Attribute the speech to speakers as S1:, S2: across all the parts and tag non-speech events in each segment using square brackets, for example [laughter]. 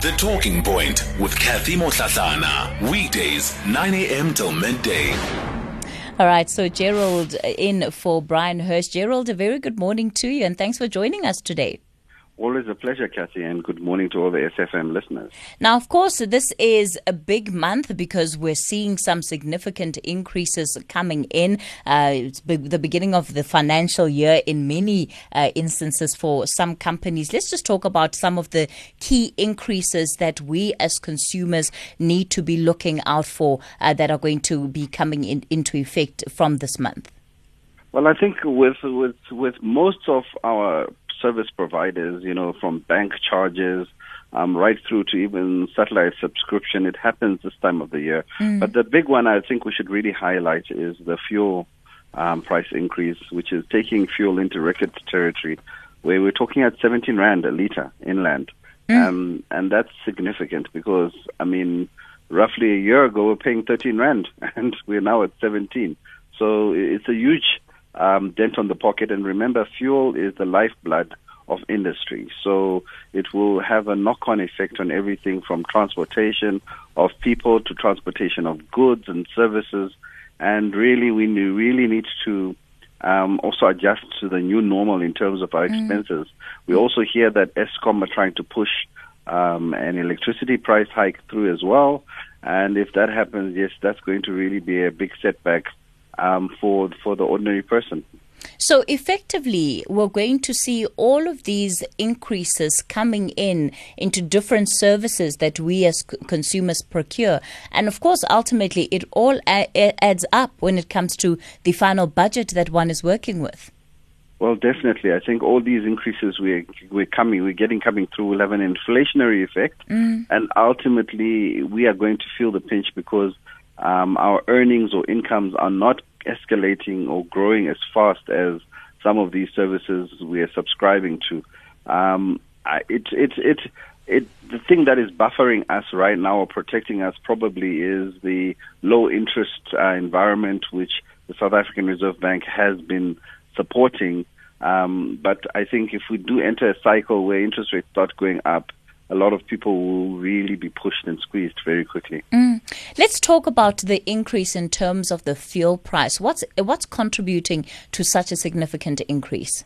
S1: The Talking Point with Cathy Mohlahlana. Weekdays, 9 a.m. till midday.
S2: All right, so Gerald uh, in for Brian Hirsch. Gerald, a very good morning to you and thanks for joining us today.
S3: Always a pleasure, Kathy, and good morning to all the SAfm listeners.
S2: Now, of course, this is a big month because we're seeing some significant increases coming in. Uh, it's the beginning of the financial year in many uh, instances for some companies. Let's just talk about some of the key increases that we as consumers need to be looking out for uh, that are going to be coming in, into effect from this month.
S3: Well, I think with with with most of our service providers, you know, from bank charges um, right through to even satellite subscription. It happens this time of the year. Mm. But the big one I think we should really highlight is the fuel um, price increase, which is taking fuel into record territory, where we're talking at 17 rand a liter inland. Mm. Um, and that's significant because, I mean, roughly a year ago we we're paying 13 rand [laughs] and we're now at 17. So it's a huge um, dent on the pocket. And remember, fuel is the lifeblood of industry. So it will have a knock on effect on everything from transportation of people to transportation of goods and services. And really, we really need to um, also adjust to the new normal in terms of our mm. expenses. Mm. We also hear that Eskom are trying to push um, an electricity price hike through as well. And if that happens, yes, that's going to really be a big setback um, for for the ordinary person.
S2: So effectively, we're going to see all of these increases coming in into different services that we as consumers procure. And of course, ultimately, it all adds up when it comes to the final budget that one is working with.
S3: Well, definitely. I think all these increases we're, we're coming, we're getting coming through will have an inflationary effect. Mm. And ultimately, we are going to feel the pinch because um, our earnings or incomes are not escalating or growing as fast as some of these services we are subscribing to. Um, it, it, it, it, the thing that is buffering us right now or protecting us probably is the low interest uh, environment which the South African Reserve Bank has been supporting. Um, but I think if we do enter a cycle where interest rates start going up, a lot of people will really be pushed and squeezed very quickly.
S2: Mm. Let's talk about the increase in terms of the fuel price. What's what's contributing to such a significant increase?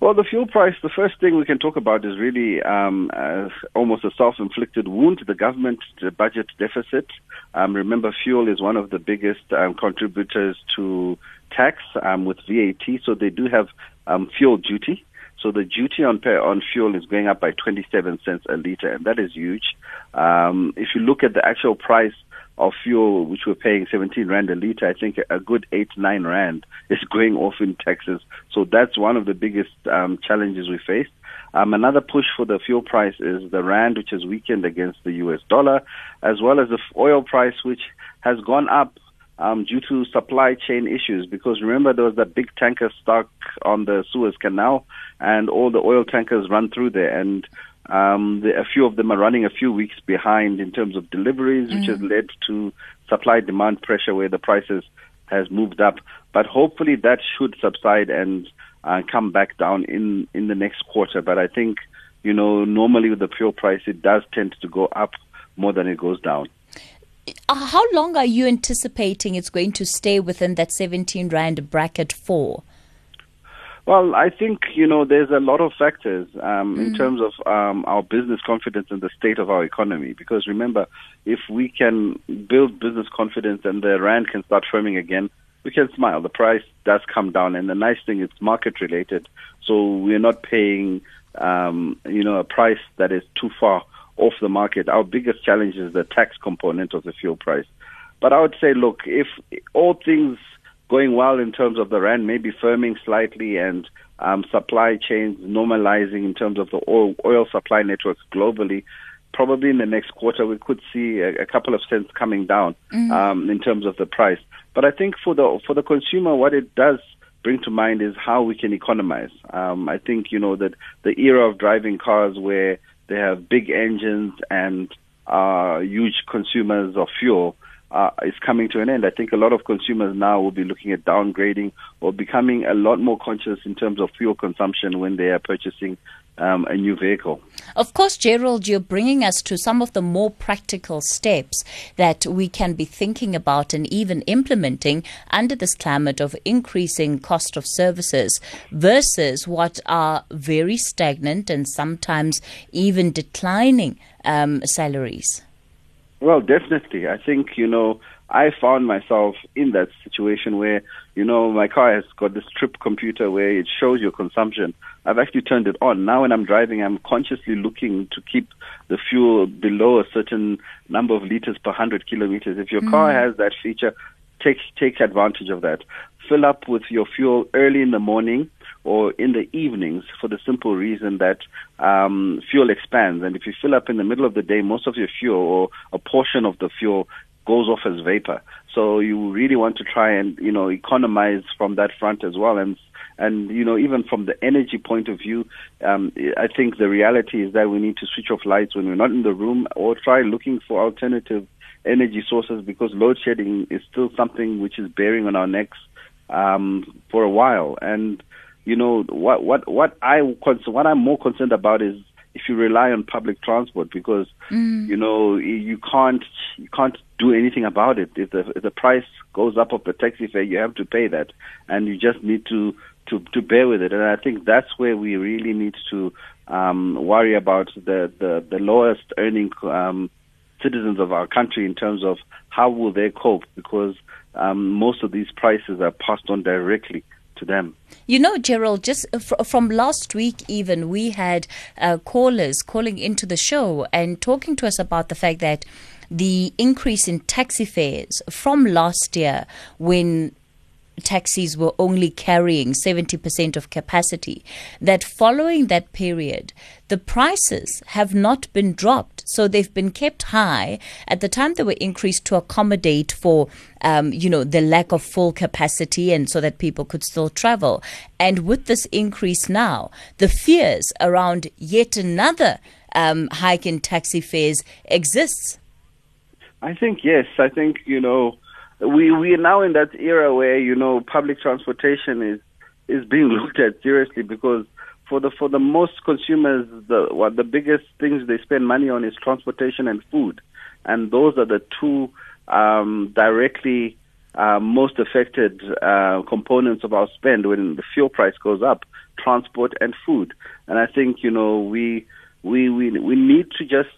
S3: Well, the fuel price, the first thing we can talk about is really um, uh, almost a self inflicted wound to the government budget deficit. Um, remember, fuel is one of the biggest um, contributors to tax um, with VAT, so they do have um, fuel duty. So the duty on on fuel is going up by 27 cents a liter, and that is huge. Um, if you look at the actual price of fuel, which we're paying 17 rand a liter, I think a good eight nine rand is [laughs] going off in taxes. So that's one of the biggest um, challenges we face. Um, another push for the fuel price is the rand, which has weakened against the U.S. dollar, as well as the oil price, which has gone up um, due to supply chain issues. Because remember, there was that big tanker stuck on the Suez Canal, and all the oil tankers run through there, and um, the, a few of them are running a few weeks behind in terms of deliveries, mm-hmm. which has mm. led to supply demand pressure where the prices has moved up. But hopefully that should subside and uh, come back down in in the next quarter. But I think you know normally with the fuel price, it does tend to go up more than it goes down.
S2: Uh, how long are you anticipating it's going to stay within that 17 rand bracket for?
S3: Well, I think you know there's a lot of factors um, mm. in terms of um, our business confidence and the state of our economy. Because remember, if we can build business confidence and the rand can start firming again, we can smile. The price does come down, and the nice thing is market related, so we're not paying um, you know a price that is too far off the market. Our biggest challenge is the tax component of the fuel price. But I would say, look, if all things going well in terms of the rand, maybe firming slightly and um, supply chains normalizing in terms of the oil, oil supply networks globally. Probably in the next quarter, we could see a, a couple of cents coming down mm-hmm. um, in terms of the price. But I think for the for the consumer, what it does bring to mind is how we can economize. Um, I think you know that the era of driving cars where they have big engines and uh, huge consumers of fuel uh, is coming to an end. I think a lot of consumers now will be looking at downgrading or becoming a lot more conscious in terms of fuel consumption when they are purchasing um, a new vehicle.
S2: Of course, Gerald, you're bringing us to some of the more practical steps that we can be thinking about and even implementing under this climate of increasing cost of services versus what are very stagnant and sometimes even declining um, salaries.
S3: Well, definitely. I think, you know, I found myself in that situation where, you know, my car has got this trip computer where it shows your consumption. I've actually turned it on. Now when I'm driving, I'm consciously looking to keep the fuel below a certain number of liters per 100 kilometers. If your mm. car has that feature, take, take advantage of that. Fill up with your fuel early in the morning or in the evenings for the simple reason that um, fuel expands. And if you fill up in the middle of the day, most of your fuel or a portion of the fuel goes off as vapor. So you really want to try and you know economize from that front as well. And and you know even from the energy point of view, um, I think the reality is that we need to switch off lights when we're not in the room, or try looking for alternative energy sources because load shedding is still something which is bearing on our necks um, for a while. And you know what what what I what I'm more concerned about is if you rely on public transport because mm. you know you can't you can't do anything about it. If the if the price goes up of the taxi fare, you have to pay that, and you just need to to to bear with it. And I think that's where we really need to um, worry about the the the lowest earning um, citizens of our country in terms of how will they cope because um, most of these prices are passed on directly to them.
S2: You know, Gerald, just from last week, even we had uh, callers calling into the show and talking to us about the fact that the increase in taxi fares from last year when taxis were only carrying 70% of capacity, that following that period, the prices have not been dropped. So they've been kept high. At the time, they were increased to accommodate for, um, you know, the lack of full capacity and so that people could still travel. And with this increase now, the fears around yet another um, hike in taxi fares exists.
S3: I think, yes. I think, you know, we we are now in that era where you know public transportation is is being [laughs] looked at seriously because for the for the most consumers the what the biggest things they spend money on is transportation and food. And those are the two um, directly uh, most affected uh, components of our spend when the fuel price goes up transport and food. And i think you know we we, we, we need to just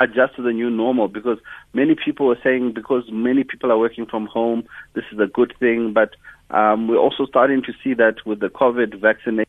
S3: adjust to the new normal because many people are saying because many people are working from home, this is a good thing. But um, we're also starting to see that with the COVID vaccination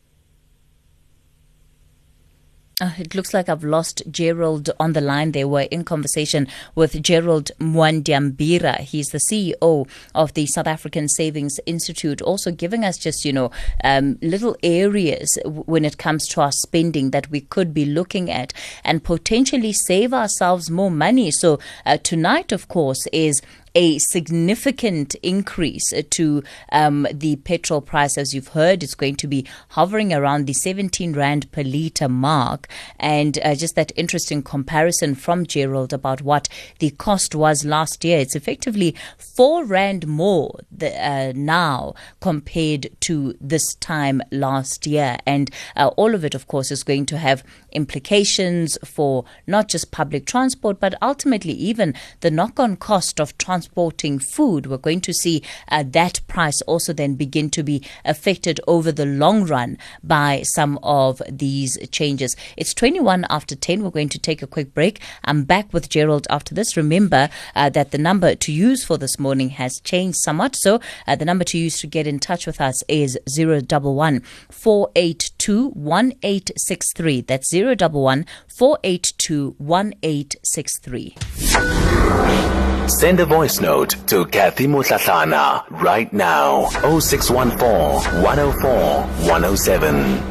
S2: uh, it looks like I've lost Gerald on the line. They were in conversation with Gerald Mwandiambira. He's the CEO of the South African Savings Institute, also giving us just, you know, um, little areas when it comes to our spending that we could be looking at and potentially save ourselves more money. So, uh, tonight, of course, is a significant increase to um, the petrol price. As you've heard, it's going to be hovering around the 17 Rand per litre mark. And uh, just that interesting comparison from Gerald about what the cost was last year. It's effectively 4 Rand more the, uh, now compared to this time last year. And uh, all of it, of course, is going to have implications for not just public transport, but ultimately even the knock on cost of transport transporting food. We're going to see uh, that price also then begin to be affected over the long run by some of these changes. It's 21 after 10. We're going to take a quick break. I'm back with Gerald after this. Remember uh, that the number to use for this morning has changed somewhat. So uh, the number to use to get in touch with us is 011 482 1863. That's 011 482 1863.
S1: Send a voice note to Cathy Mohlahlana right now. 0614 104 107.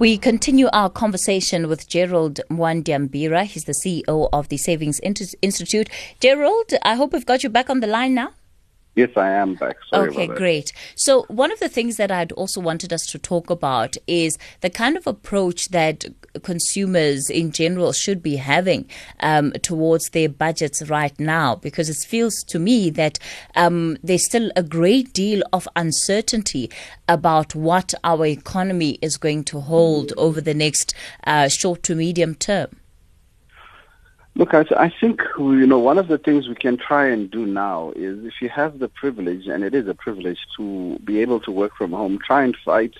S2: We continue our conversation with Gerald Mwandiambira. He's the CEO of the Savings Institute. Gerald, I hope we've got you back on the line now.
S3: Yes, I am back. Sorry
S2: okay, great. So, one of the things that I'd also wanted us to talk about is the kind of approach that consumers in general should be having um, towards their budgets right now, because it feels to me that um, there's still a great deal of uncertainty about what our economy is going to hold over the next uh, short to medium term.
S3: Look, I, I think you know one of the things we can try and do now is if you have the privilege, and it is a privilege to be able to work from home, try and fight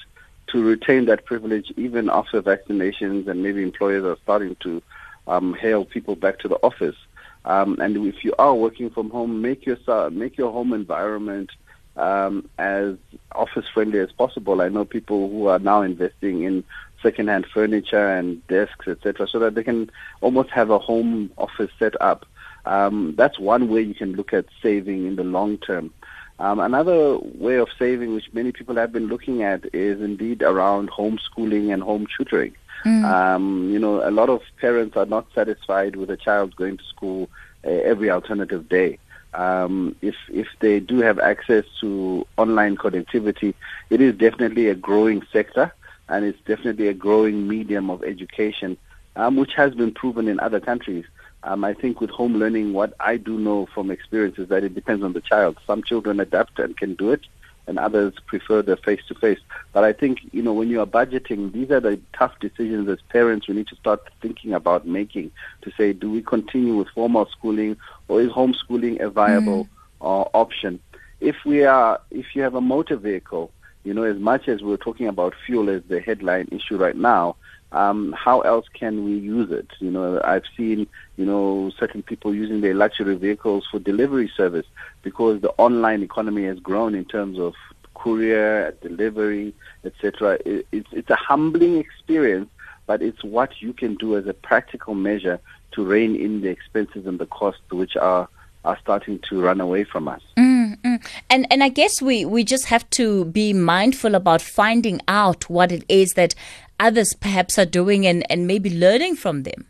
S3: to retain that privilege even after vaccinations and maybe employers are starting to um, hail people back to the office. Um, and if you are working from home, make your make your home environment um, as office friendly as possible. I know people who are now investing in second-hand furniture and desks, etc., so that they can almost have a home office set up. Um, that's one way you can look at saving in the long term. Um, another way of saving, which many people have been looking at, is indeed around homeschooling and home tutoring. Mm. Um, you know, a lot of parents are not satisfied with a child going to school uh, every alternative day. Um, if if they do have access to online connectivity, it is definitely a growing sector and it's definitely a growing medium of education, um, which has been proven in other countries. Um, I think with home learning, what I do know from experience is that it depends on the child. Some children adapt and can do it, and others prefer the face-to-face. But I think, you know, when you are budgeting, these are the tough decisions as parents we need to start thinking about making to say, do we continue with formal schooling or is homeschooling a viable mm. uh, option? If we are, if you have a motor vehicle, you know, as much as we're talking about fuel as the headline issue right now, um, how else can we use it? You know, I've seen, you know, certain people using their luxury vehicles for delivery service because the online economy has grown in terms of courier, delivery, etc. It, it's, it's a humbling experience, but it's what you can do as a practical measure to rein in the expenses and the costs which are are starting to run away from us.
S2: Mm, mm. And and I guess we, we just have to be mindful about finding out what it is that others perhaps are doing and, and maybe learning from them.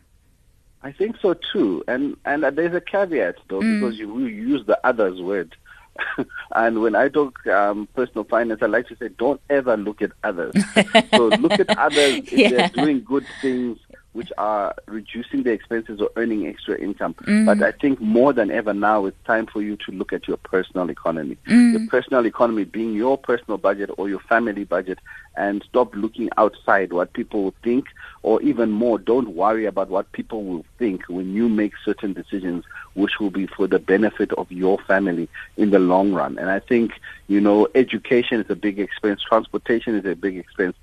S3: I think so too. And and there's a caveat though, mm. because you, you use the others word. [laughs] and when I talk um, personal finance, I like to say, don't ever look at others. [laughs] so look at others if yeah. they're doing good things which are reducing their expenses or earning extra income. Mm. But I think more than ever now, it's time for you to look at your personal economy. Mm. Your personal economy being your personal budget or your family budget and stop looking outside what people will think or even more, don't worry about what people will think when you make certain decisions which will be for the benefit of your family in the long run. And I think, you know, education is a big expense, transportation is a big expense,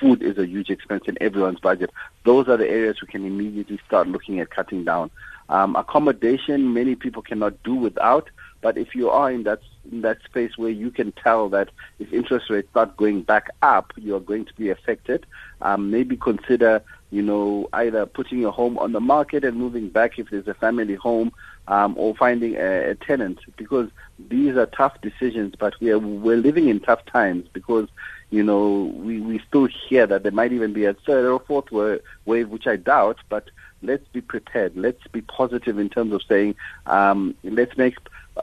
S3: food is a huge expense in everyone's budget. Those are the areas we can immediately start looking at cutting down. Um, accommodation, many people cannot do without, but if you are in that in that space where you can tell that if interest rates start going back up, you are going to be affected. Um, maybe consider, you know, either putting your home on the market and moving back if there's a family home, um, or finding a, a tenant because these are tough decisions. But we are we're living in tough times because you know, we, we still hear that there might even be a third or fourth wave, which I doubt, but let's be prepared. Let's be positive in terms of saying, um, let's make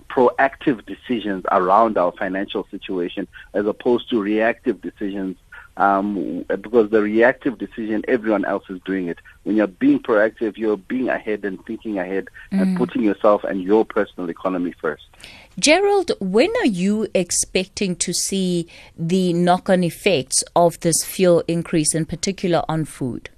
S3: proactive decisions around our financial situation as opposed to reactive decisions um, because the reactive decision, everyone else is doing it. When you're being proactive, you're being ahead and thinking ahead mm. and putting yourself and your personal economy first.
S2: Gerald, when are you expecting to see the knock on effects of this fuel increase, in particular on food?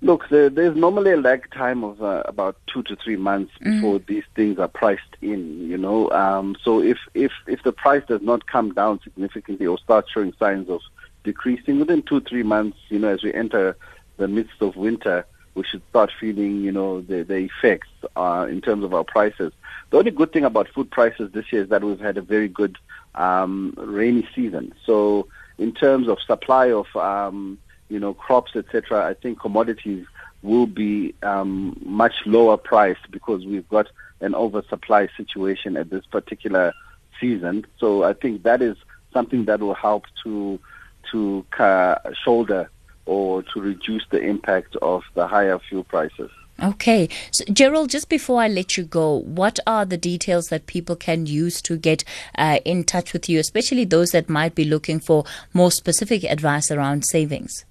S3: Look, there, there's normally a lag time of uh, about two to three months mm-hmm. before these things are priced in. You know, um, so if if if the price does not come down significantly or start showing signs of decreasing within two three months, you know, as we enter the midst of winter, we should start feeling, you know, the the effects uh, in terms of our prices. The only good thing about food prices this year is that we've had a very good um, rainy season. So in terms of supply of um, you know, crops, etc., I think commodities will be um, much lower priced because we've got an oversupply situation at this particular season. So I think that is something that will help to to shoulder or to reduce the impact of the higher fuel prices.
S2: Okay. So, Gerald, just before I let you go, what are the details that people can use to get uh, in touch with you, especially those that might be looking for more specific advice around savings?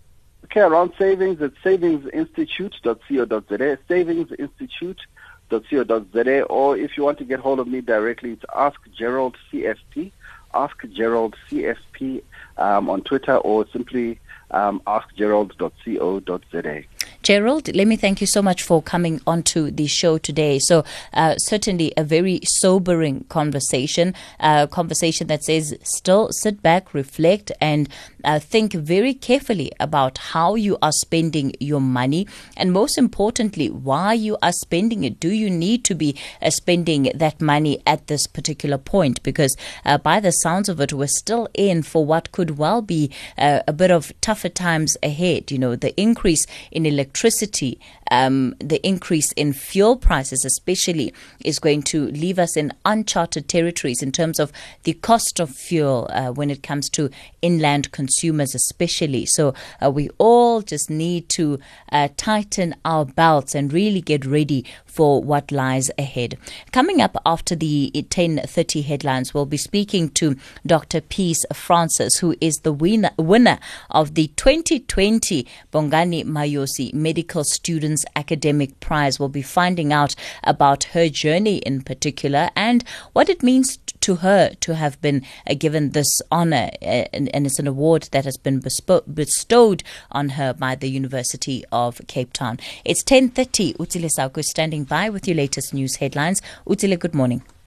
S3: Okay, around savings, it's savingsinstitute.co.za, savingsinstitute.co.za, or if you want to get hold of me directly, it's Ask Gerald CFP, Ask Gerald CFP um, on Twitter, or simply um, askgerald.co.za.
S2: Gerald, let me thank you so much for coming onto the show today. So, uh, certainly a very sobering conversation, a uh, conversation that says still sit back, reflect, and uh, think very carefully about how you are spending your money, and most importantly, why you are spending it. Do you need to be uh, spending that money at this particular point? Because uh, by the sounds of it, we're still in for what could well be uh, a bit of tougher times ahead. You know, the increase in electricity, um, the increase in fuel prices, especially, is going to leave us in uncharted territories in terms of the cost of fuel uh, when it comes to inland consumers, especially. So uh, we all just need to uh, tighten our belts and really get ready for what lies ahead. Coming up after the 10:30 headlines, we'll be speaking to Dr. Peace Francis, who is the winner, winner of the 2020 Bongani Mayosi Medical Students Academic Prize. We'll be finding out about her journey in particular and what it means to her to have been uh, given this honor, uh, and, and, it's an award that has been bespo- bestowed on her by the University of Cape Town. It's 10.30. Utile Sauko standing by with your latest news headlines. Utile, good morning.